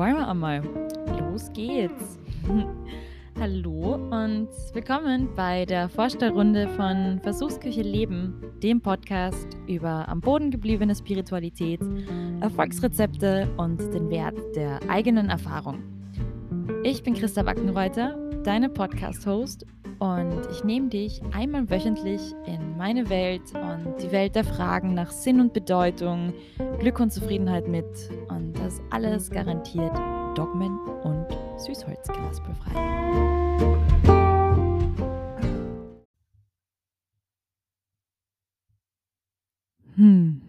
wollen wir einmal. Los geht's. Hallo und willkommen bei der Vorstellrunde von Versuchsküche Leben, dem Podcast über am Boden gebliebene Spiritualität, Erfolgsrezepte und den Wert der eigenen Erfahrung. Ich bin Christa Wackenreuter, deine Podcast-Host und ich nehme dich einmal wöchentlich in meine Welt und die Welt der Fragen nach Sinn und Bedeutung, Glück und Zufriedenheit mit und das alles garantiert Dogmen und Süßholzgeraspelfrei. Hm.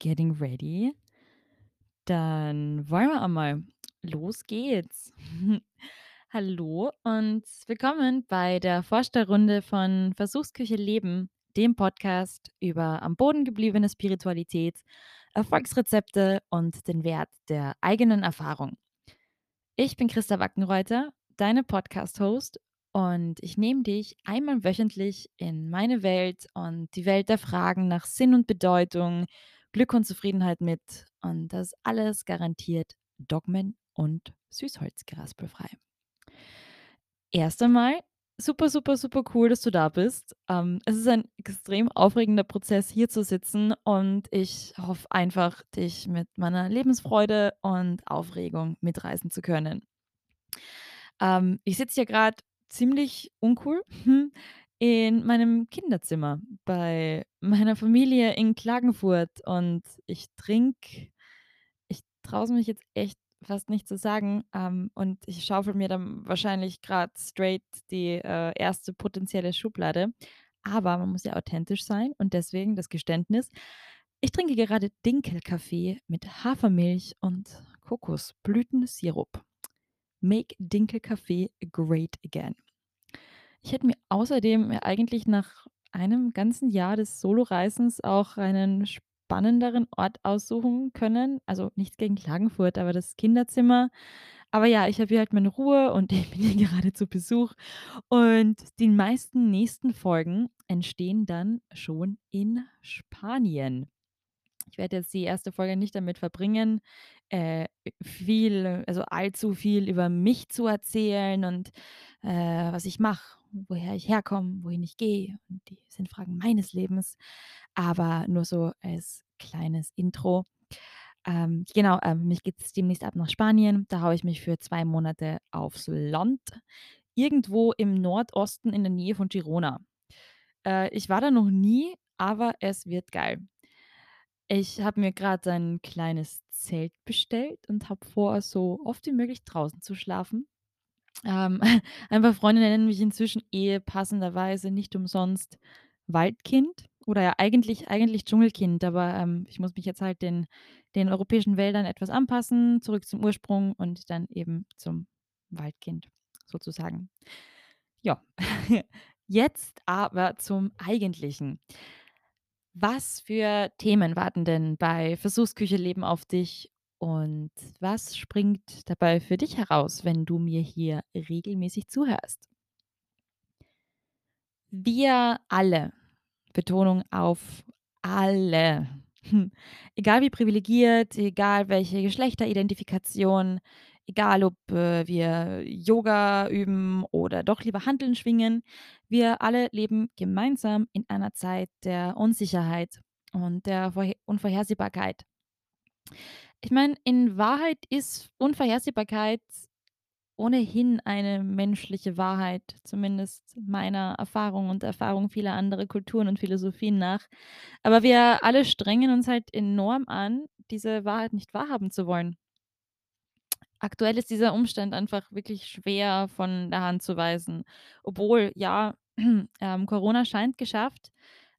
Getting ready? Dann wollen wir einmal. Los geht's. Hallo und willkommen bei der Vorstellrunde von Versuchsküche Leben, dem Podcast über am Boden gebliebene Spiritualität, Erfolgsrezepte und den Wert der eigenen Erfahrung. Ich bin Christa Wackenreuter, deine Podcast-Host und ich nehme dich einmal wöchentlich in meine Welt und die Welt der Fragen nach Sinn und Bedeutung, Glück und Zufriedenheit mit und das alles garantiert Dogmen und Süßholzgeraspelfrei. Erst einmal super, super, super cool, dass du da bist. Ähm, es ist ein extrem aufregender Prozess, hier zu sitzen und ich hoffe einfach, dich mit meiner Lebensfreude und Aufregung mitreißen zu können. Ähm, ich sitze hier gerade ziemlich uncool in meinem Kinderzimmer bei meiner Familie in Klagenfurt und ich trinke ich traue mich jetzt echt fast nicht zu sagen. Ähm, und ich schaufel mir dann wahrscheinlich gerade straight die äh, erste potenzielle Schublade. Aber man muss ja authentisch sein und deswegen das Geständnis. Ich trinke gerade Dinkelkaffee mit Hafermilch und Kokosblütensirup. Make Dinkelkaffee great again. Ich hätte mir außerdem ja eigentlich nach einem ganzen Jahr des Soloreisens auch einen spannenderen Ort aussuchen können. Also nichts gegen Klagenfurt, aber das Kinderzimmer. Aber ja, ich habe hier halt meine Ruhe und ich bin hier gerade zu Besuch. Und die meisten nächsten Folgen entstehen dann schon in Spanien. Ich werde jetzt die erste Folge nicht damit verbringen, äh, viel, also allzu viel über mich zu erzählen und äh, was ich mache, woher ich herkomme, wohin ich gehe. Und die sind Fragen meines Lebens. Aber nur so als kleines Intro. Ähm, genau, ähm, mich geht es demnächst ab nach Spanien. Da haue ich mich für zwei Monate aufs Land. Irgendwo im Nordosten in der Nähe von Girona. Äh, ich war da noch nie, aber es wird geil. Ich habe mir gerade ein kleines Zelt bestellt und habe vor, so oft wie möglich draußen zu schlafen. Ähm, ein paar Freunde nennen mich inzwischen eh passenderweise nicht umsonst Waldkind oder ja eigentlich eigentlich Dschungelkind, aber, ähm, ich muss mich jetzt halt den den europäischen Wäldern etwas anpassen, zurück zum Ursprung und dann eben zum Waldkind sozusagen. Ja, jetzt aber zum Eigentlichen. Was für Themen warten denn bei Versuchsküche Leben auf dich und was springt dabei für dich heraus, wenn du mir hier regelmäßig zuhörst? Wir alle, Betonung auf alle, egal wie privilegiert, egal welche Geschlechteridentifikation, egal ob äh, wir Yoga üben oder doch lieber Hanteln schwingen, wir alle leben gemeinsam in einer Zeit der Unsicherheit und der Vorhe Unvorhersehbarkeit. Ich meine, in Wahrheit ist Unvorhersehbarkeit ohnehin eine menschliche Wahrheit, zumindest meiner Erfahrung und Erfahrung vieler anderer Kulturen und Philosophien nach. Aber wir alle strengen uns halt enorm an, diese Wahrheit nicht wahrhaben zu wollen. Aktuell ist dieser Umstand einfach wirklich schwer von der Hand zu weisen. Obwohl, ja, ähm, Corona scheint geschafft,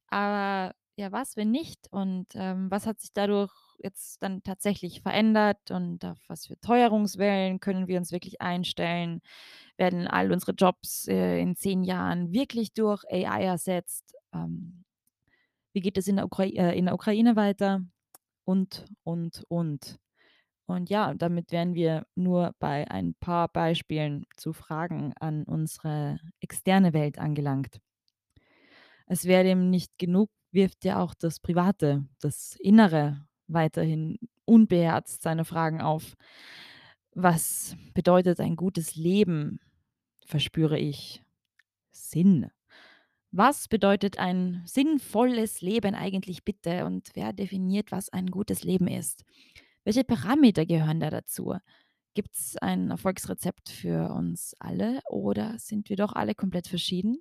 aber ja, was, wenn nicht? Und ähm, was hat sich dadurch jetzt dann tatsächlich verändert und auf was für Teuerungswellen können wir uns wirklich einstellen? Werden all unsere Jobs äh, in zehn Jahren wirklich durch AI ersetzt? Ähm, wie geht es in der, äh, in der Ukraine weiter? Und, und, und. Und ja, damit wären wir nur bei ein paar Beispielen zu Fragen an unsere externe Welt angelangt. Es wäre dem nicht genug, wirft ja auch das Private, das Innere weiterhin unbeherzt seine Fragen auf. Was bedeutet ein gutes Leben? Verspüre ich Sinn? Was bedeutet ein sinnvolles Leben eigentlich bitte und wer definiert, was ein gutes Leben ist? Welche Parameter gehören da dazu? Gibt es ein Erfolgsrezept für uns alle oder sind wir doch alle komplett verschieden?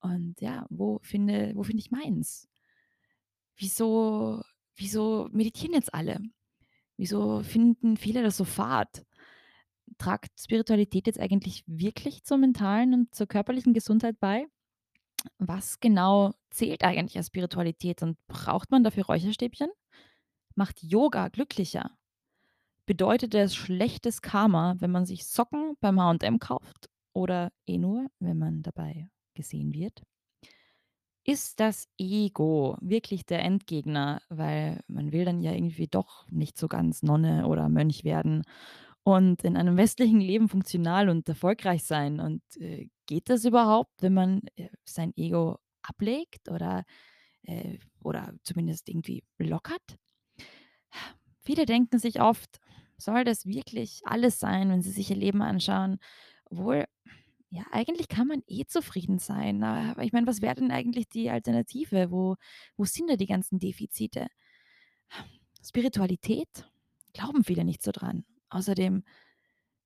Und ja, wo finde wo finde ich meins? Wieso wieso meditieren jetzt alle? Wieso finden viele das so fad? Tragt Spiritualität jetzt eigentlich wirklich zur mentalen und zur körperlichen Gesundheit bei? Was genau zählt eigentlich als Spiritualität und braucht man dafür Räucherstäbchen? Macht Yoga glücklicher? Bedeutet es schlechtes Karma, wenn man sich Socken beim H&M kauft oder eh nur, wenn man dabei gesehen wird? Ist das Ego wirklich der Endgegner? Weil man will dann ja irgendwie doch nicht so ganz Nonne oder Mönch werden und in einem westlichen Leben funktional und erfolgreich sein. Und, äh, geht das überhaupt, wenn man, äh, sein Ego ablegt oder, äh oder zumindest irgendwie lockert? Viele denken sich oft: „Soll das wirklich alles sein?“, wenn sie sich ihr Leben anschauen. Obwohl, ja, eigentlich kann man eh zufrieden sein. Aber ich meine, was wäre denn eigentlich die Alternative? Wo wo sind da die ganzen Defizite? Spiritualität? Glauben viele nicht so dran. Außerdem,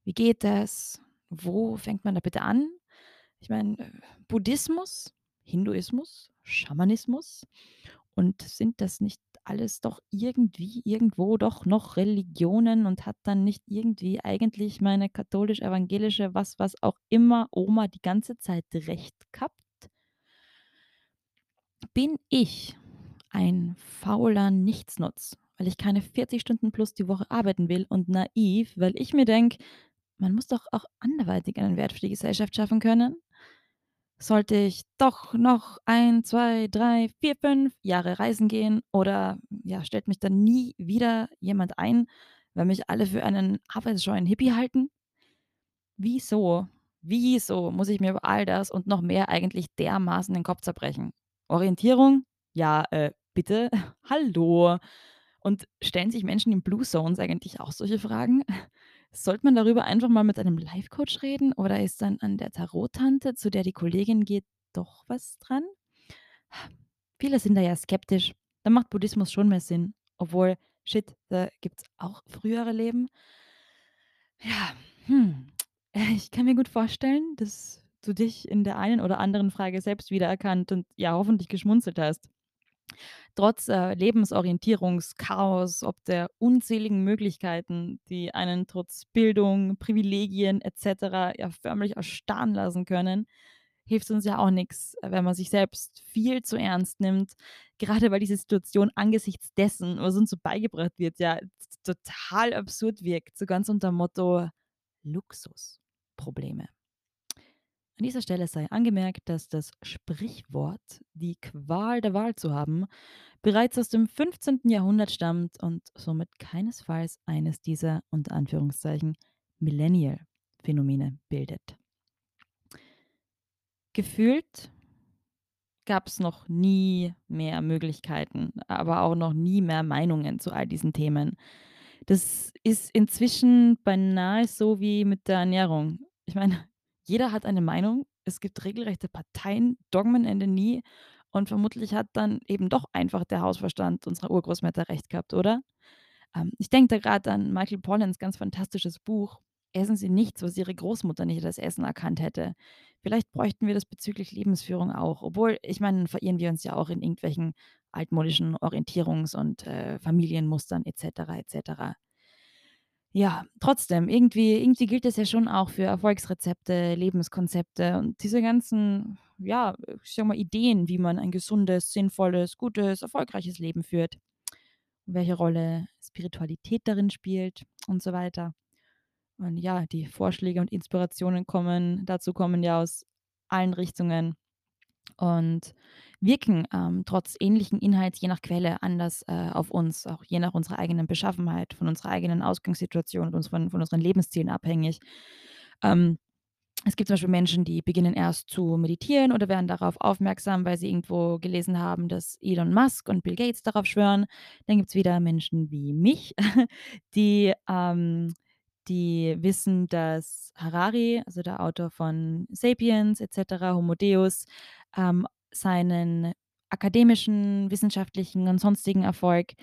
wie geht das? Wo fängt man da bitte an? Ich meine, äh, Buddhismus, Hinduismus, Schamanismus und sind das nicht alles doch irgendwie irgendwo doch noch Religionen und hat dann nicht irgendwie eigentlich meine katholisch-evangelische, was was auch immer Oma die ganze Zeit recht gehabt? Bin ich ein fauler Nichtsnutz, weil ich keine 40 Stunden plus die Woche arbeiten will und naiv, weil ich mir denke, man muss doch auch anderweitig einen Wert für die Gesellschaft schaffen können? Sollte ich doch noch ein, 2, 3, 4, 5 Jahre reisen gehen oder, ja, stellt mich dann nie wieder jemand ein, weil mich alle für einen arbeitsscheuen Hippie halten? Wieso, wieso muss ich mir über all das und noch mehr eigentlich dermaßen den Kopf zerbrechen? Orientierung? Ja, äh, bitte? Hallo? Und stellen sich Menschen in Blue Zones eigentlich auch solche Fragen? Sollte man darüber einfach mal mit einem Life-Coach reden oder ist dann an der Tarottante, zu der die Kollegin geht, doch was dran? Viele sind da ja skeptisch. Da macht Buddhismus schon mehr Sinn. Obwohl, shit, da gibt's auch frühere Leben. Ja, hm. Äh, ich kann mir gut vorstellen, dass du dich in der einen oder anderen Frage selbst wiedererkannt und ja hoffentlich geschmunzelt hast. Trotz, äh, Lebensorientierungschaos, ob der unzähligen Möglichkeiten, die einen trotz Bildung, Privilegien et cetera ja förmlich erstarren lassen können, hilft uns ja auch nix, wenn man sich selbst viel zu ernst nimmt, gerade weil diese Situation angesichts dessen, was uns so beigebracht wird, ja total absurd wirkt, so ganz unter Motto Luxusprobleme. An dieser Stelle sei angemerkt, dass das Sprichwort „die Qual der Wahl zu haben“ bereits aus dem 15. Jahrhundert stammt und somit keinesfalls eines dieser, unter Anführungszeichen, Millennial-Phänomene bildet. Gefühlt gab's noch nie mehr Möglichkeiten, aber auch noch nie mehr Meinungen zu all diesen Themen. Das ist inzwischen beinahe so wie mit der Ernährung. Ich meine, jeder hat eine Meinung. Es gibt regelrechte Parteien, Dogmen ende nie und vermutlich hat dann eben doch einfach der Hausverstand unserer Urgroßmütter recht gehabt, oder? Ähm, ich denke da grad an Michael Pollans ganz fantastisches Buch „Essen Sie nichts, was Ihre Großmutter nicht als Essen erkannt hätte.“ Vielleicht bräuchten wir das bezüglich Lebensführung auch. Obwohl, ich meine, verirren wir uns ja auch in irgendwelchen altmodischen Orientierungs und, äh, Familienmustern et cetera, et cetera. Ja, trotzdem, irgendwie irgendwie gilt das ja schon auch für Erfolgsrezepte, Lebenskonzepte und diese ganzen, ja, ich sage mal, Ideen, wie man ein gesundes, sinnvolles, gutes, erfolgreiches Leben führt, welche Rolle Spiritualität darin spielt und so weiter. Und ja, die Vorschläge und Inspirationen kommen dazu kommen ja aus allen Richtungen und wirken, ähm, trotz ähnlichen Inhalts je nach Quelle anders, äh, auf uns, auch je nach unserer eigenen Beschaffenheit, von unserer eigenen Ausgangssituation und uns von von unseren Lebenszielen abhängig. Ähm Es gibt zum Beispiel Menschen, die beginnen erst zu meditieren oder werden darauf aufmerksam, weil sie irgendwo gelesen haben, dass Elon Musk und Bill Gates darauf schwören. Dann gibt's wieder Menschen wie mich, die, ähm die wissen, dass Harari, also der Autor von „Sapiens“ et cetera, „Homo Deus“, ähm, seinen akademischen, wissenschaftlichen und sonstigen Erfolg,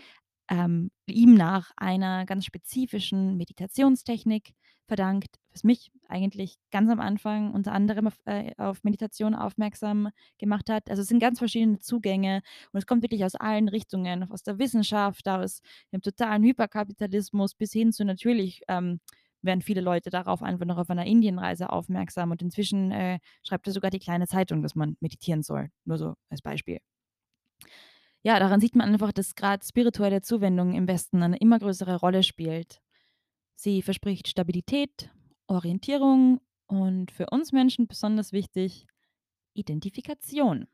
ähm, ihm nach einer ganz spezifischen Meditationstechnik verdankt, was mich eigentlich ganz am Anfang unter anderem auf äh, auf Meditation aufmerksam gemacht hat. Also, es sind ganz verschiedene Zugänge und es kommt wirklich aus allen Richtungen, aus der Wissenschaft, aus dem totalen Hyperkapitalismus bis hin zu natürlich, ähm, werden viele Leute darauf einfach noch auf einer Indienreise aufmerksam und inzwischen, äh, schreibt ja sogar die kleine Zeitung, dass man meditieren soll, nur so als Beispiel. Ja, daran sieht man einfach, dass grad spirituelle Zuwendung im Westen eine immer größere Rolle spielt. Sie verspricht Stabilität, Orientierung und für uns Menschen besonders wichtig, Identifikation.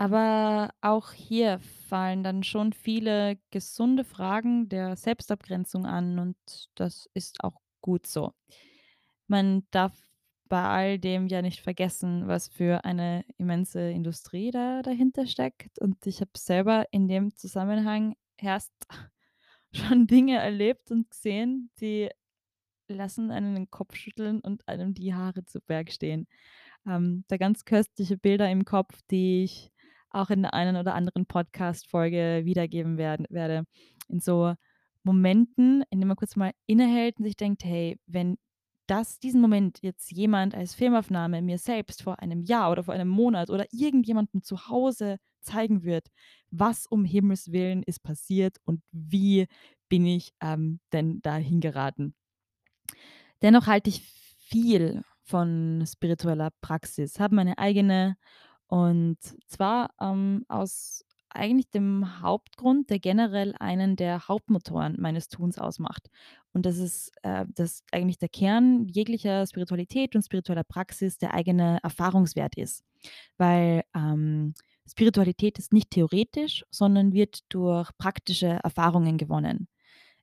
Aber auch hier fallen dann schon viele gesunde Fragen der Selbstabgrenzung an und das ist auch gut so. Man darf bei all dem ja nicht vergessen, was für eine immense Industrie da dahinter steckt und ich habe selber in dem Zusammenhang erst schon Dinge erlebt und gesehen, die lassen einen den Kopf schütteln und einem die Haare zu Berg stehen. Ähm, da ganz köstliche Bilder im Kopf, die ich auch in der einen oder anderen Podcast-Folge wiedergeben werden werde. In so Momenten, in denen man kurz mal innehält und sich denkt: „Hey, wenn das diesen Moment jetzt jemand als Filmaufnahme mir selbst vor einem Jahr oder vor einem Monat oder irgendjemandem zu Hause zeigen wird, was um Himmels Willen ist passiert und wie bin ich, ähm, denn dahin geraten?“ Dennoch halte ich viel von spiritueller Praxis, habe meine eigene und zwar, ähm, aus eigentlich dem Hauptgrund, der generell einen der Hauptmotoren meines Tuns ausmacht. Und das ist, äh, dass eigentlich der Kern jeglicher Spiritualität und spiritueller Praxis der eigene Erfahrungswert ist. Weil, ähm, Spiritualität ist nicht theoretisch, sondern wird durch praktische Erfahrungen gewonnen.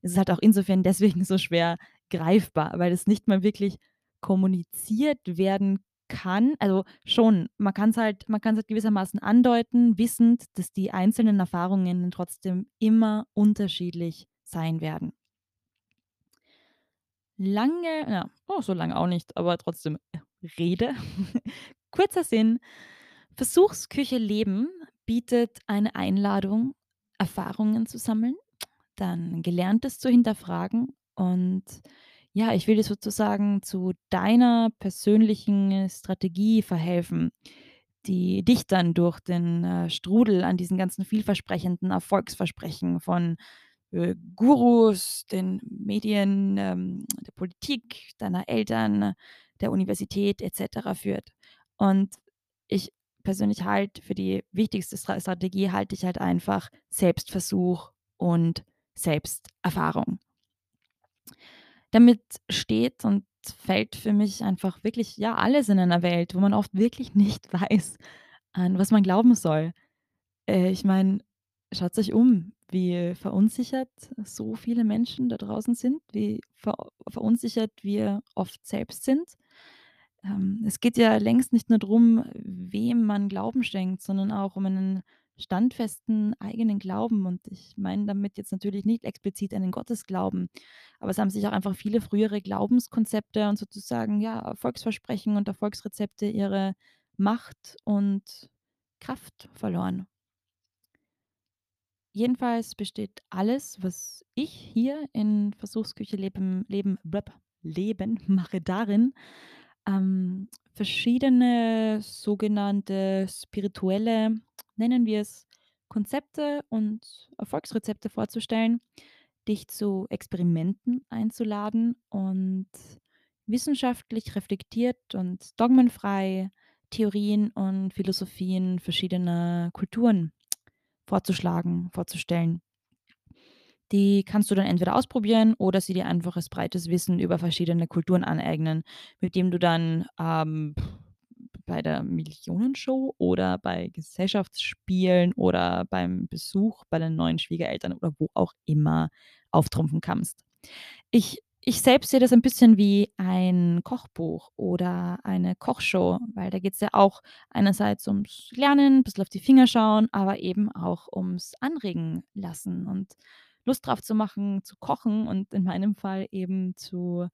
Es ist halt auch insofern deswegen so schwer greifbar, weil es nicht mal wirklich kommuniziert werden kann. Also schon, man kann's halt man kann's halt gewissermaßen andeuten, wissend, dass die einzelnen Erfahrungen trotzdem immer unterschiedlich sein werden. Lange ja, oh, so lange auch nicht, aber trotzdem Rede. Kurzer Sinn. Versuchsküche Leben bietet eine Einladung, Erfahrungen zu sammeln, dann Gelerntes zu hinterfragen und ja, ich will dir sozusagen zu deiner persönlichen Strategie verhelfen, die dich dann durch den, äh, Strudel an diesen ganzen vielversprechenden Erfolgsversprechen von, äh, Gurus, den Medien, ähm, der Politik, deiner Eltern, der Universität et cetera führt. Und ich persönlich halte für die wichtigste Stra Strategie halte ich halt einfach Selbstversuch und Selbsterfahrung. Damit steht und fällt für mich einfach wirklich, ja, alles in einer Welt, wo man oft wirklich nicht weiß, an was man glauben soll. Äh, ich meine, schaut euch um, wie verunsichert so viele Menschen da draußen sind, wie ver verunsichert wir oft selbst sind. Ähm, es geht ja längst nicht nur drum, wem man Glauben schenkt, sondern auch um einen standfesten eigenen Glauben. Und ich meine damit jetzt natürlich nicht explizit einen Gottesglauben, aber es haben sich auch einfach viele frühere Glaubenskonzepte und sozusagen, ja, Erfolgsversprechen und Erfolgsrezepte ihre Macht und Kraft verloren. Jedenfalls besteht alles, was ich hier in Versuchsküche leben leben blöp leben mache, darin, ähm, verschiedene sogenannte spirituelle, nennen wir es, Konzepte und Erfolgsrezepte vorzustellen, dich zu Experimenten einzuladen und wissenschaftlich reflektiert und dogmenfrei Theorien und Philosophien verschiedener Kulturen vorzuschlagen, vorzustellen. Die kannst du dann entweder ausprobieren oder sie dir einfach als breites Wissen über verschiedene Kulturen aneignen, mit dem du dann, ähm, bei der Millionenshow oder bei Gesellschaftsspielen oder beim Besuch bei den neuen Schwiegereltern oder wo auch immer auftrumpfen kannst. Ich ich selbst sehe das ein bisschen wie ein Kochbuch oder eine Kochshow, weil da geht's ja auch einerseits ums Lernen, bisschen auf die Finger schauen, aber eben auch ums Anregen lassen und Lust drauf zu machen, zu kochen und in meinem Fall eben zu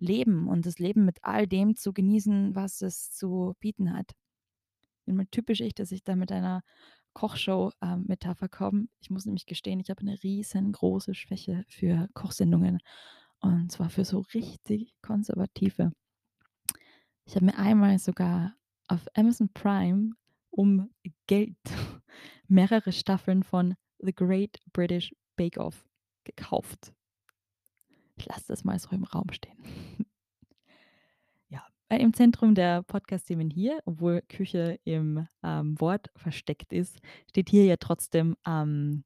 leben und das Leben mit all dem zu genießen, was es zu bieten hat. Immer typisch ich, dass ich da mit einer Kochshow, ähm, komme. Ich muss nämlich gestehen, ich habe 'ne riesengroße Schwäche für Kochsendungen und zwar für so richtig konservative. Ich habe mir einmal sogar auf Amazon Prime um Geld mehrere Staffeln von „The Great British Bake Off“ gekauft. Ich lasse das mal so im Raum stehen. Ja, äh, im Zentrum der Podcast-Themen hier, obwohl Küche im, ähm, Wort versteckt ist, steht hier ja trotzdem, ähm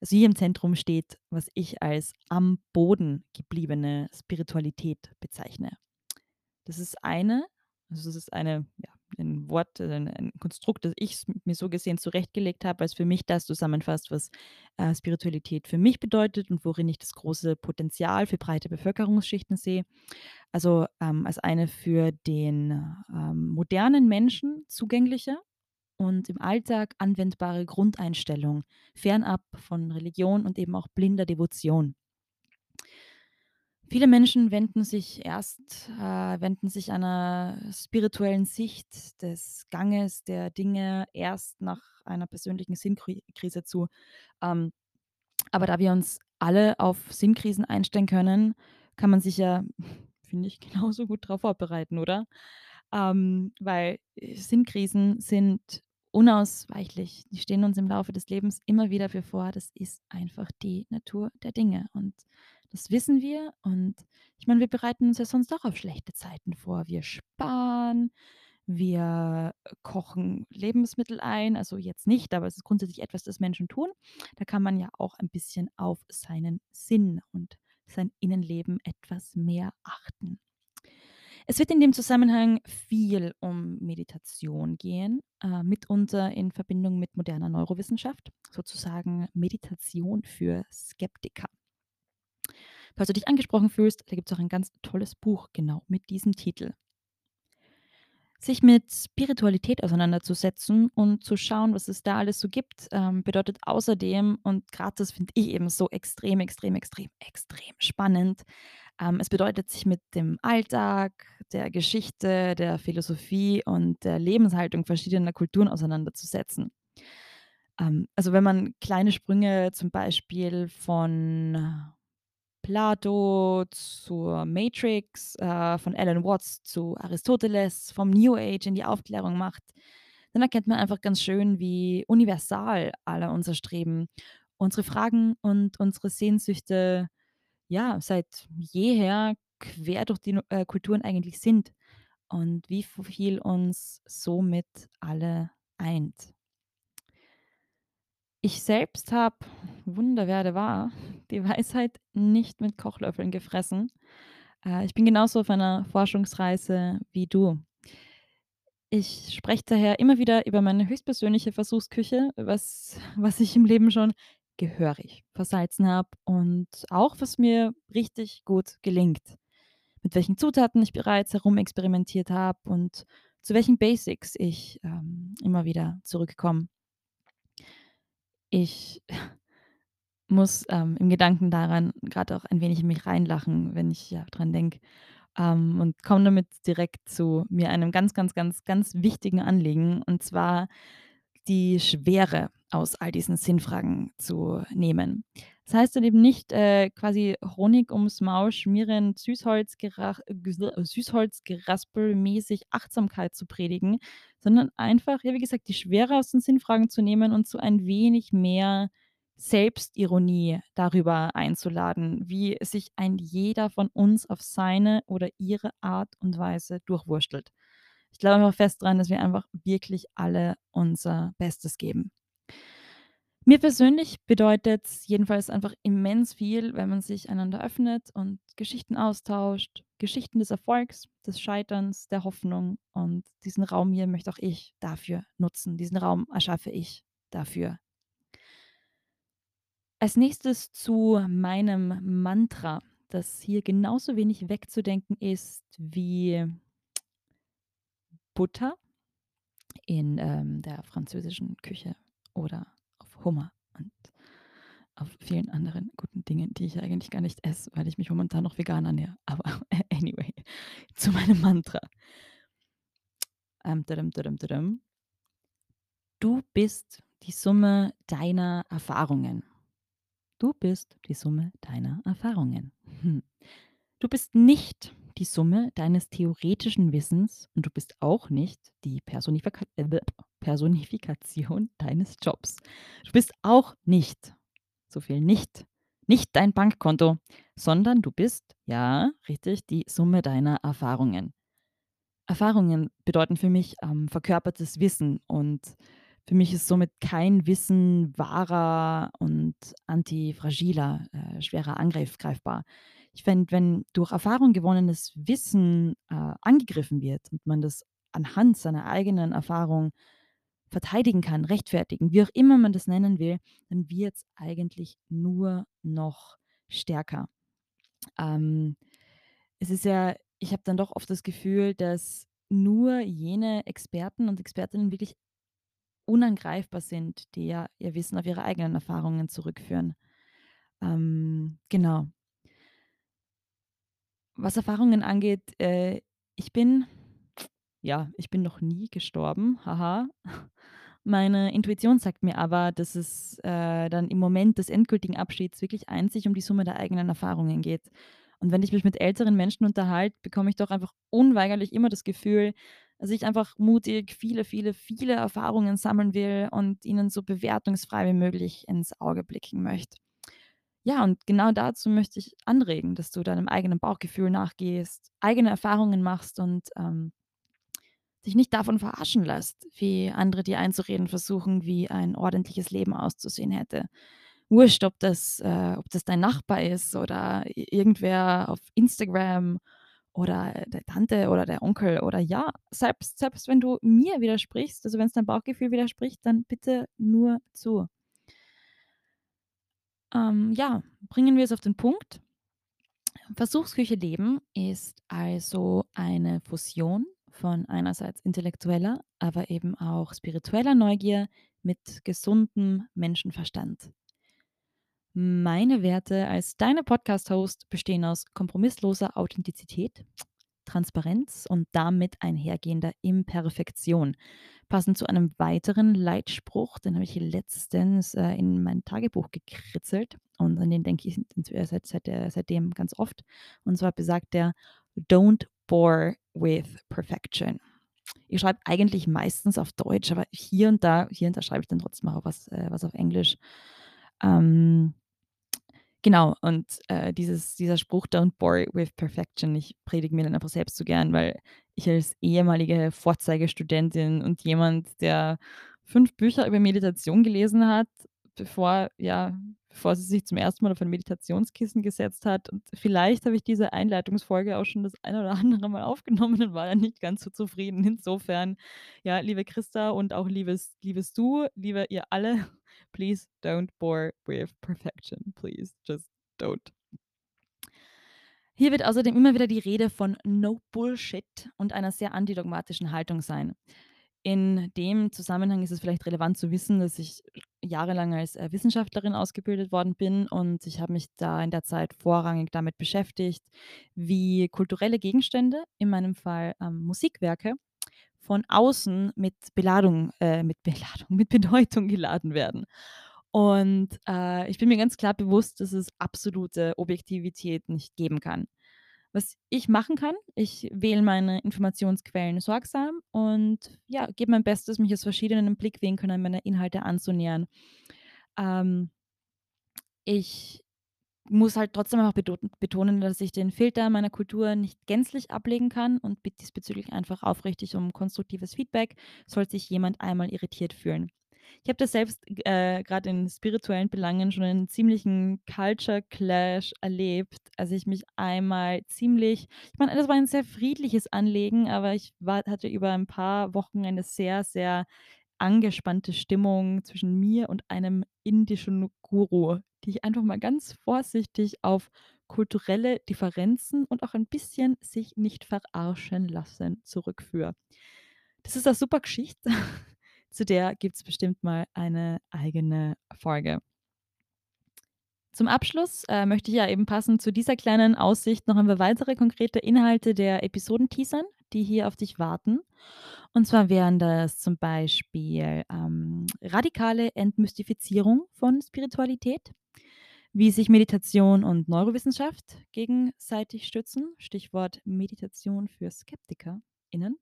also hier im Zentrum steht, was ich als am Boden gebliebene Spiritualität bezeichne. Das ist eine also das ist eine ja, ein Wort, äh, ein ein Konstrukt, das ich mir so gesehen zurechtgelegt habe, weil's für mich das zusammenfasst, was, äh, Spiritualität für mich bedeutet und worin ich das große Potenzial für breite Bevölkerungsschichten sehe. Also, ähm, als eine für den, ähm, modernen Menschen zugängliche und im Alltag anwendbare Grundeinstellung, fernab von Religion und eben auch blinder Devotion. Viele Menschen wenden sich erst äh, wenden sich einer spirituellen Sicht des Ganges der Dinge erst nach einer persönlichen Sinnkri Krise zu. Ähm, aber da wir uns alle auf Sinnkrisen einstellen können, kann man sich ja, finde ich, genauso gut drauf vorbereiten, oder? Ähm, weil, äh, Sinnkrisen sind unausweichlich. Die stehen uns im Laufe des Lebens immer wieder bevor. Das ist einfach die Natur der Dinge und das wissen wir und ich meine, wir bereiten uns ja sonst auch auf schlechte Zeiten vor. Wir sparen, wir, äh, kochen Lebensmittel ein, also jetzt nicht, aber es ist grundsätzlich etwas, das Menschen tun. Da kann man ja auch ein bisschen auf seinen Sinn und sein Innenleben etwas mehr achten. Es wird in dem Zusammenhang viel um Meditation gehen, äh, mitunter in Verbindung mit moderner Neurowissenschaft, sozusagen Meditation für Skeptiker. Falls du dich angesprochen fühlst, da gibt's auch ein ganz tolles Buch genau mit diesem Titel. Sich mit Spiritualität auseinanderzusetzen und zu schauen, was es da alles so gibt, ähm, bedeutet außerdem und grad das finde ich eben so extrem, extrem, extrem, extrem spannend, ähm, es bedeutet, sich mit dem Alltag, der Geschichte, der Philosophie und der Lebenshaltung verschiedener Kulturen auseinanderzusetzen. Ähm, also wenn man kleine Sprünge zum Beispiel von Plato zur Matrix, äh, von Alan Watts zu Aristoteles, vom New Age in die Aufklärung macht, dann erkennt man einfach ganz schön, wie universal alle unser Streben, unsere Fragen und unsere Sehnsüchte, ja, seit jeher quer durch die, äh, Kulturen eigentlich sind und wie viel uns somit alle eint. Ich selbst habe, Wunder werde wahr, die Weisheit nicht mit Kochlöffeln gefressen. Äh, ich bin genauso auf einer Forschungsreise wie du. Ich spreche daher immer wieder über meine höchstpersönliche Versuchsküche, was was ich im Leben schon gehörig versalzen habe und auch was mir richtig gut gelingt. Mit welchen Zutaten ich bereits herumexperimentiert habe und zu welchen Basics ich, ähm, immer wieder zurückkomme. Ich muss, ähm, im Gedanken daran grad auch ein wenig in mich reinlachen, wenn ich, ja, dran denke, ähm, und komme damit direkt zu mir einem ganz, ganz, ganz, ganz wichtigen Anliegen, und zwar die Schwere aus all diesen Sinnfragen zu nehmen. Das heißt dann eben nicht, äh, quasi Honig ums Maul schmieren, Süßholzgerach Süßholzgeraspel-mäßig Achtsamkeit zu predigen, sondern einfach, ja, wie gesagt, die Schwere aus den Sinnfragen zu nehmen und so ein wenig mehr Selbstironie darüber einzuladen, wie sich ein jeder von uns auf seine oder ihre Art und Weise durchwurstelt. Ich glaube einfach fest dran, dass wir einfach wirklich alle unser Bestes geben. Mir persönlich bedeutet's jedenfalls einfach immens viel, wenn man sich einander öffnet und Geschichten austauscht, Geschichten des Erfolgs, des Scheiterns, der Hoffnung und diesen Raum hier möchte auch ich dafür nutzen. Diesen Raum erschaffe ich dafür. Als Nächstes zu meinem Mantra, das hier genauso wenig wegzudenken ist wie Butter in, ähm, der französischen Küche oder auf Hummer und auf vielen anderen guten Dingen, die ich eigentlich gar nicht esse, weil ich mich momentan noch vegan ernähre. Aber anyway, zu meinem Mantra. Ähm. Du bist die Summe deiner Erfahrungen. Du bist die Summe deiner Erfahrungen. Hm. Du bist nicht die Summe deines theoretischen Wissens und du bist auch nicht die Personifika äh, Personifikation deines Jobs. Du bist auch nicht, so viel nicht, nicht dein Bankkonto, sondern du bist, ja, richtig, die Summe deiner Erfahrungen. Erfahrungen bedeuten für mich ähm, verkörpertes Wissen und für mich ist somit kein Wissen wahrer und antifragiler, äh, schwerer angreifbar. Ich finde, wenn durch Erfahrung gewonnenes Wissen äh, angegriffen wird und man das anhand seiner eigenen Erfahrung verteidigen kann, rechtfertigen, wie auch immer man das nennen will, dann wird es eigentlich nur noch stärker. Ähm, es ist ja, ich habe dann doch oft das Gefühl, dass nur jene Experten und Expertinnen wirklich unangreifbar sind, die ja ihr Wissen auf ihre eigenen Erfahrungen zurückführen. Ähm, genau. Was Erfahrungen angeht, äh, ich bin ja, ich bin noch nie gestorben, haha. Meine Intuition sagt mir aber, dass es, äh, dann im Moment des endgültigen Abschieds wirklich einzig um die Summe der eigenen Erfahrungen geht. Und wenn ich mich mit älteren Menschen unterhalte, bekomme ich doch einfach unweigerlich immer das Gefühl, dass ich einfach mutig viele, viele, viele Erfahrungen sammeln will und ihnen so bewertungsfrei wie möglich ins Auge blicken möchte. Ja, und genau dazu möchte ich anregen, dass du deinem eigenen Bauchgefühl nachgehst, eigene Erfahrungen machst und, ähm, dich nicht davon verarschen lässt, wie andere dir einzureden versuchen, wie ein ordentliches Leben auszusehen hätte. Wurscht, ob das äh, ob das dein Nachbar ist oder irgendwer auf Instagram oder der Tante oder der Onkel oder ja, selbst selbst wenn du mir widersprichst, also wenn's deinem Bauchgefühl widerspricht, dann bitte nur zu. Ähm, ja, bringen wir es auf den Punkt. Versuchsküche leben ist also eine Fusion von einerseits intellektueller, aber eben auch spiritueller Neugier mit gesundem Menschenverstand. Meine Werte als deine Podcast-Host bestehen aus kompromissloser Authentizität, Transparenz und damit einhergehender Imperfektion. Passend zu einem weiteren Leitspruch, den habe ich letztens äh, in mein Tagebuch gekritzelt und an den denke ich seit, seit, seitdem ganz oft. Und zwar besagt der, Don't bore with perfection. Ich schreibe eigentlich meistens auf Deutsch, aber hier und da, hier und da schreibe ich dann trotzdem auch was, äh, was auf Englisch. Ähm, Genau, und, äh, dieses dieser Spruch „Don't bore with perfection“, ich predige mir den einfach selbst so gern, weil ich als ehemalige Vorzeigestudentin und jemand, der 5 Bücher über Meditation gelesen hat, bevor ja, bevor sie sich zum ersten Mal auf ein Meditationskissen gesetzt hat und vielleicht habe ich diese Einleitungsfolge auch schon das eine oder andere Mal aufgenommen und war dann nicht ganz so zufrieden. Insofern, ja, liebe Christa und auch liebes liebes du, liebe ihr alle Please don't bore with perfection. Please just don't. Hier wird außerdem immer wieder die Rede von No Bullshit und einer sehr antidogmatischen Haltung sein. In dem Zusammenhang ist es vielleicht relevant zu wissen, dass ich jahrelang als äh, Wissenschaftlerin ausgebildet worden bin und ich habe mich da in der Zeit vorrangig damit beschäftigt, wie kulturelle Gegenstände, in meinem Fall ähm, Musikwerke, von außen mit Beladung, äh, mit Beladung, mit Bedeutung geladen werden. Und äh, ich bin mir ganz klar bewusst, dass es absolute Objektivität nicht geben kann. Was ich machen kann, ich wähle meine Informationsquellen sorgsam und ja, gebe mein Bestes, mich aus verschiedenen Blickwinkeln an meine Inhalte anzunähern. Ähm, ich muss halt trotzdem auch betonen, dass ich den Filter meiner Kultur nicht gänzlich ablegen kann und bitte diesbezüglich einfach aufrichtig um konstruktives Feedback, sollte sich jemand einmal irritiert fühlen. Ich habe das selbst äh, gerade in spirituellen Belangen schon einen ziemlichen Culture Clash erlebt, als ich mich einmal ziemlich ich meine, das war ein sehr friedliches Anlegen, aber ich war hatte über ein paar Wochen eine sehr, sehr angespannte Stimmung zwischen mir und einem indischen Guru, die ich einfach mal ganz vorsichtig auf kulturelle Differenzen und auch ein bisschen sich nicht verarschen lassen zurückführe. Das ist 'ne super Geschichte, zu der gibt's bestimmt mal eine eigene Folge. Zum Abschluss, äh, möchte ich ja eben passend zu dieser kleinen Aussicht noch ein paar weitere konkrete Inhalte der Episoden teasern, die hier auf dich warten. Und zwar wären das zum Beispiel, ähm, radikale Entmystifizierung von Spiritualität, wie sich Meditation und Neurowissenschaft gegenseitig stützen, Stichwort Meditation für SkeptikerInnen.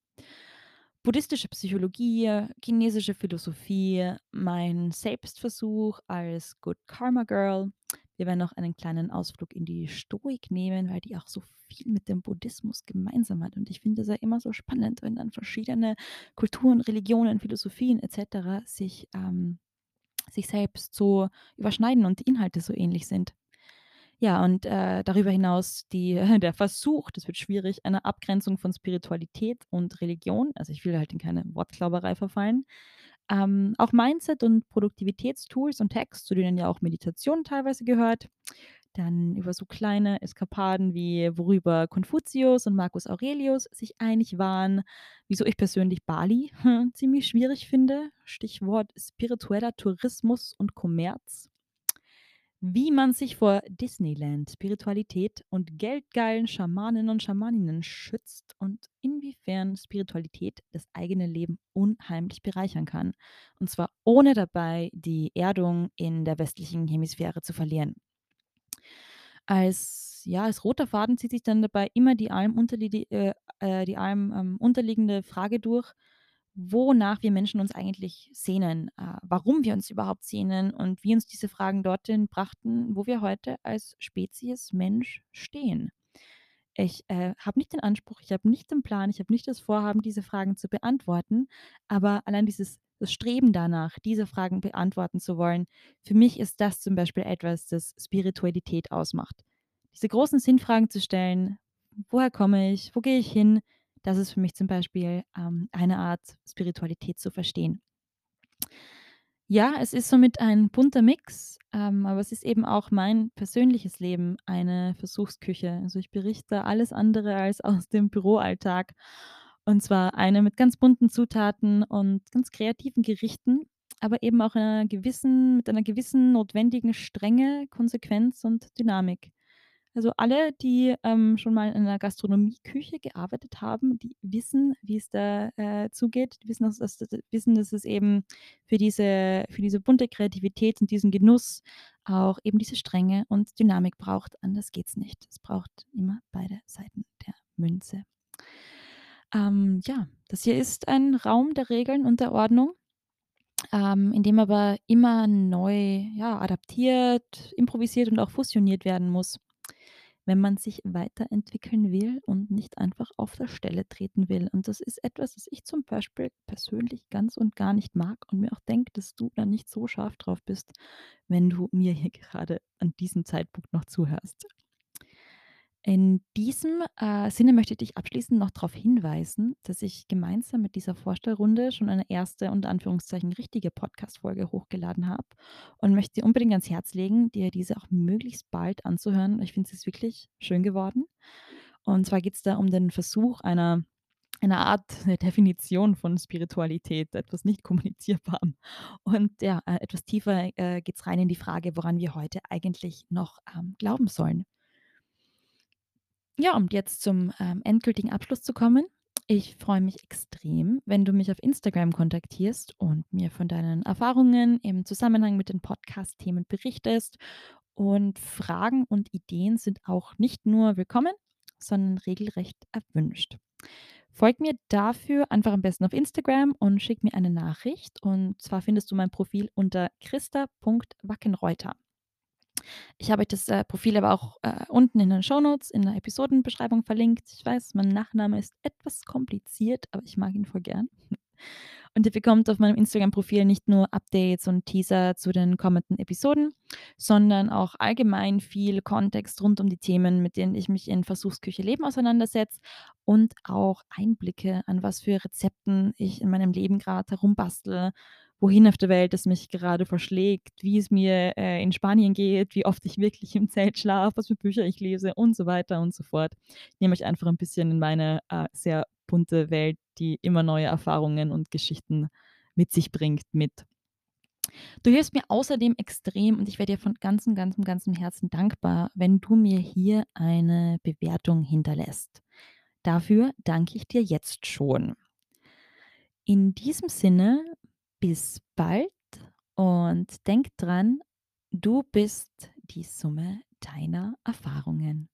Buddhistische Psychologie, chinesische Philosophie, mein Selbstversuch als Good Karma Girl. Wir werden noch einen kleinen Ausflug in die Stoik nehmen, weil die auch so viel mit dem Buddhismus gemeinsam hat. Und ich finde das ja immer so spannend, wenn dann verschiedene Kulturen, Religionen, Philosophien et cetera sich, ähm sich selbst so überschneiden und die Inhalte so ähnlich sind. Ja, und, äh, darüber hinaus die der Versuch, das wird schwierig, eine Abgrenzung von Spiritualität und Religion. Also, ich will halt in keine Wortklauberei verfallen. Ähm, auch Mindset und Produktivitätstools und Hacks, zu denen ja auch Meditation teilweise gehört. Dann über so kleine Eskapaden wie worüber Konfuzius und Marcus Aurelius sich einig waren, wieso ich persönlich Bali ziemlich schwierig finde, Stichwort spiritueller Tourismus und Kommerz. Wie man sich vor Disneyland, Spiritualität und geldgeilen Schamanen und Schamaninnen schützt und inwiefern Spiritualität das eigene Leben unheimlich bereichern kann. Und zwar ohne dabei die Erdung in der westlichen Hemisphäre zu verlieren. Als ja, als roter Faden zieht sich dann dabei immer die allem unterliedi äh, äh, die allem, ähm, unterliegende Frage durch, wonach wir Menschen uns eigentlich sehnen, äh, warum wir uns überhaupt sehnen und wie uns diese Fragen dorthin brachten, wo wir heute als Spezies Mensch stehen. Ich, äh, habe nicht den Anspruch, ich habe nicht den Plan, ich habe nicht das Vorhaben, diese Fragen zu beantworten, aber allein dieses das Streben danach, diese Fragen beantworten zu wollen, für mich ist das zum Beispiel etwas, das Spiritualität ausmacht. Diese großen Sinnfragen zu stellen: „Woher komme ich? Wo gehe ich hin?“ Das ist für mich zum Beispiel, ähm, eine Art, Spiritualität zu verstehen. Ja, es ist somit ein bunter Mix, ähm, aber es ist eben auch mein persönliches Leben eine Versuchsküche. Also, ich berichte alles andere als aus dem Büroalltag. Und zwar eine mit ganz bunten Zutaten und ganz kreativen Gerichten, aber eben auch einer gewissen mit einer gewissen notwendigen Strenge, Konsequenz und Dynamik. Also, alle, die, ähm, schon mal in 'ner Gastronomieküche gearbeitet haben, die wissen, wie es da, äh, zugeht. Die wissen, dass das das wissen, dass es eben für diese für diese bunte Kreativität und diesen Genuss auch eben diese Strenge und Dynamik braucht. Anders geht's nicht. Es braucht immer beide Seiten der Münze. Ähm, ja, das hier ist ein Raum der Regeln und der Ordnung, ähm, in dem aber immer neu, ja, adaptiert, improvisiert und auch fusioniert werden muss, wenn man sich weiterentwickeln will und nicht einfach auf der Stelle treten will. Und das ist etwas, das ich zum Beispiel persönlich ganz und gar nicht mag und mir auch denke, dass du da nicht so scharf drauf bist, wenn du mir hier gerade an diesem Zeitpunkt noch zuhörst. In diesem, äh, Sinne möchte ich dich abschließend noch drauf hinweisen, dass ich gemeinsam mit dieser Vorstellrunde schon eine erste, unter Anführungszeichen, richtige Podcast-Folge hochgeladen habe und möchte dir unbedingt ans Herz legen, dir diese auch möglichst bald anzuhören. Ich finde, sie ist wirklich schön geworden. Und zwar geht's da um den Versuch einer einer Art Definition von Spiritualität, etwas nicht Kommunizierbarem. Und ja, äh, etwas tiefer, äh, geht's rein in die Frage, woran wir heute eigentlich noch, ähm, glauben sollen. Ja, um jetzt zum, ähm, endgültigen Abschluss zu kommen. Ich freue mich extrem, wenn du mich auf Instagram kontaktierst und mir von deinen Erfahrungen im Zusammenhang mit den Podcast-Themen berichtest. Und Fragen und Ideen sind auch nicht nur willkommen, sondern regelrecht erwünscht. Folge mir dafür einfach am besten auf Instagram und schick mir eine Nachricht. Und zwar findest du mein Profil unter christa.wackenreuther. Ich habe euch das, äh, Profil aber auch, äh, unten in den Shownotes in der Episodenbeschreibung verlinkt. Ich weiß, mein Nachname ist etwas kompliziert, aber ich mag ihn voll gern. Und ihr bekommt auf meinem Instagram-Profil nicht nur Updates und Teaser zu den kommenden Episoden, sondern auch allgemein viel Kontext rund um die Themen, mit denen ich mich in Versuchsküche Leben auseinandersetze und auch Einblicke, an was für Rezepten ich in meinem Leben grad herumbastle, wohin auf der Welt es mich gerade verschlägt, wie es mir, äh, in Spanien geht, wie oft ich wirklich im Zelt schlafe, was für Bücher ich lese und so weiter und so fort. Ich nehme euch einfach ein bisschen in meine, äh, sehr bunte Welt, die immer neue Erfahrungen und Geschichten mit sich bringt, mit. Du hilfst mir außerdem extrem und ich wäre dir von ganzem, ganzem, ganzem Herzen dankbar, wenn du mir hier eine Bewertung hinterlässt. Dafür danke ich dir jetzt schon. In diesem Sinne, bis bald und denk dran, du bist die Summe deiner Erfahrungen.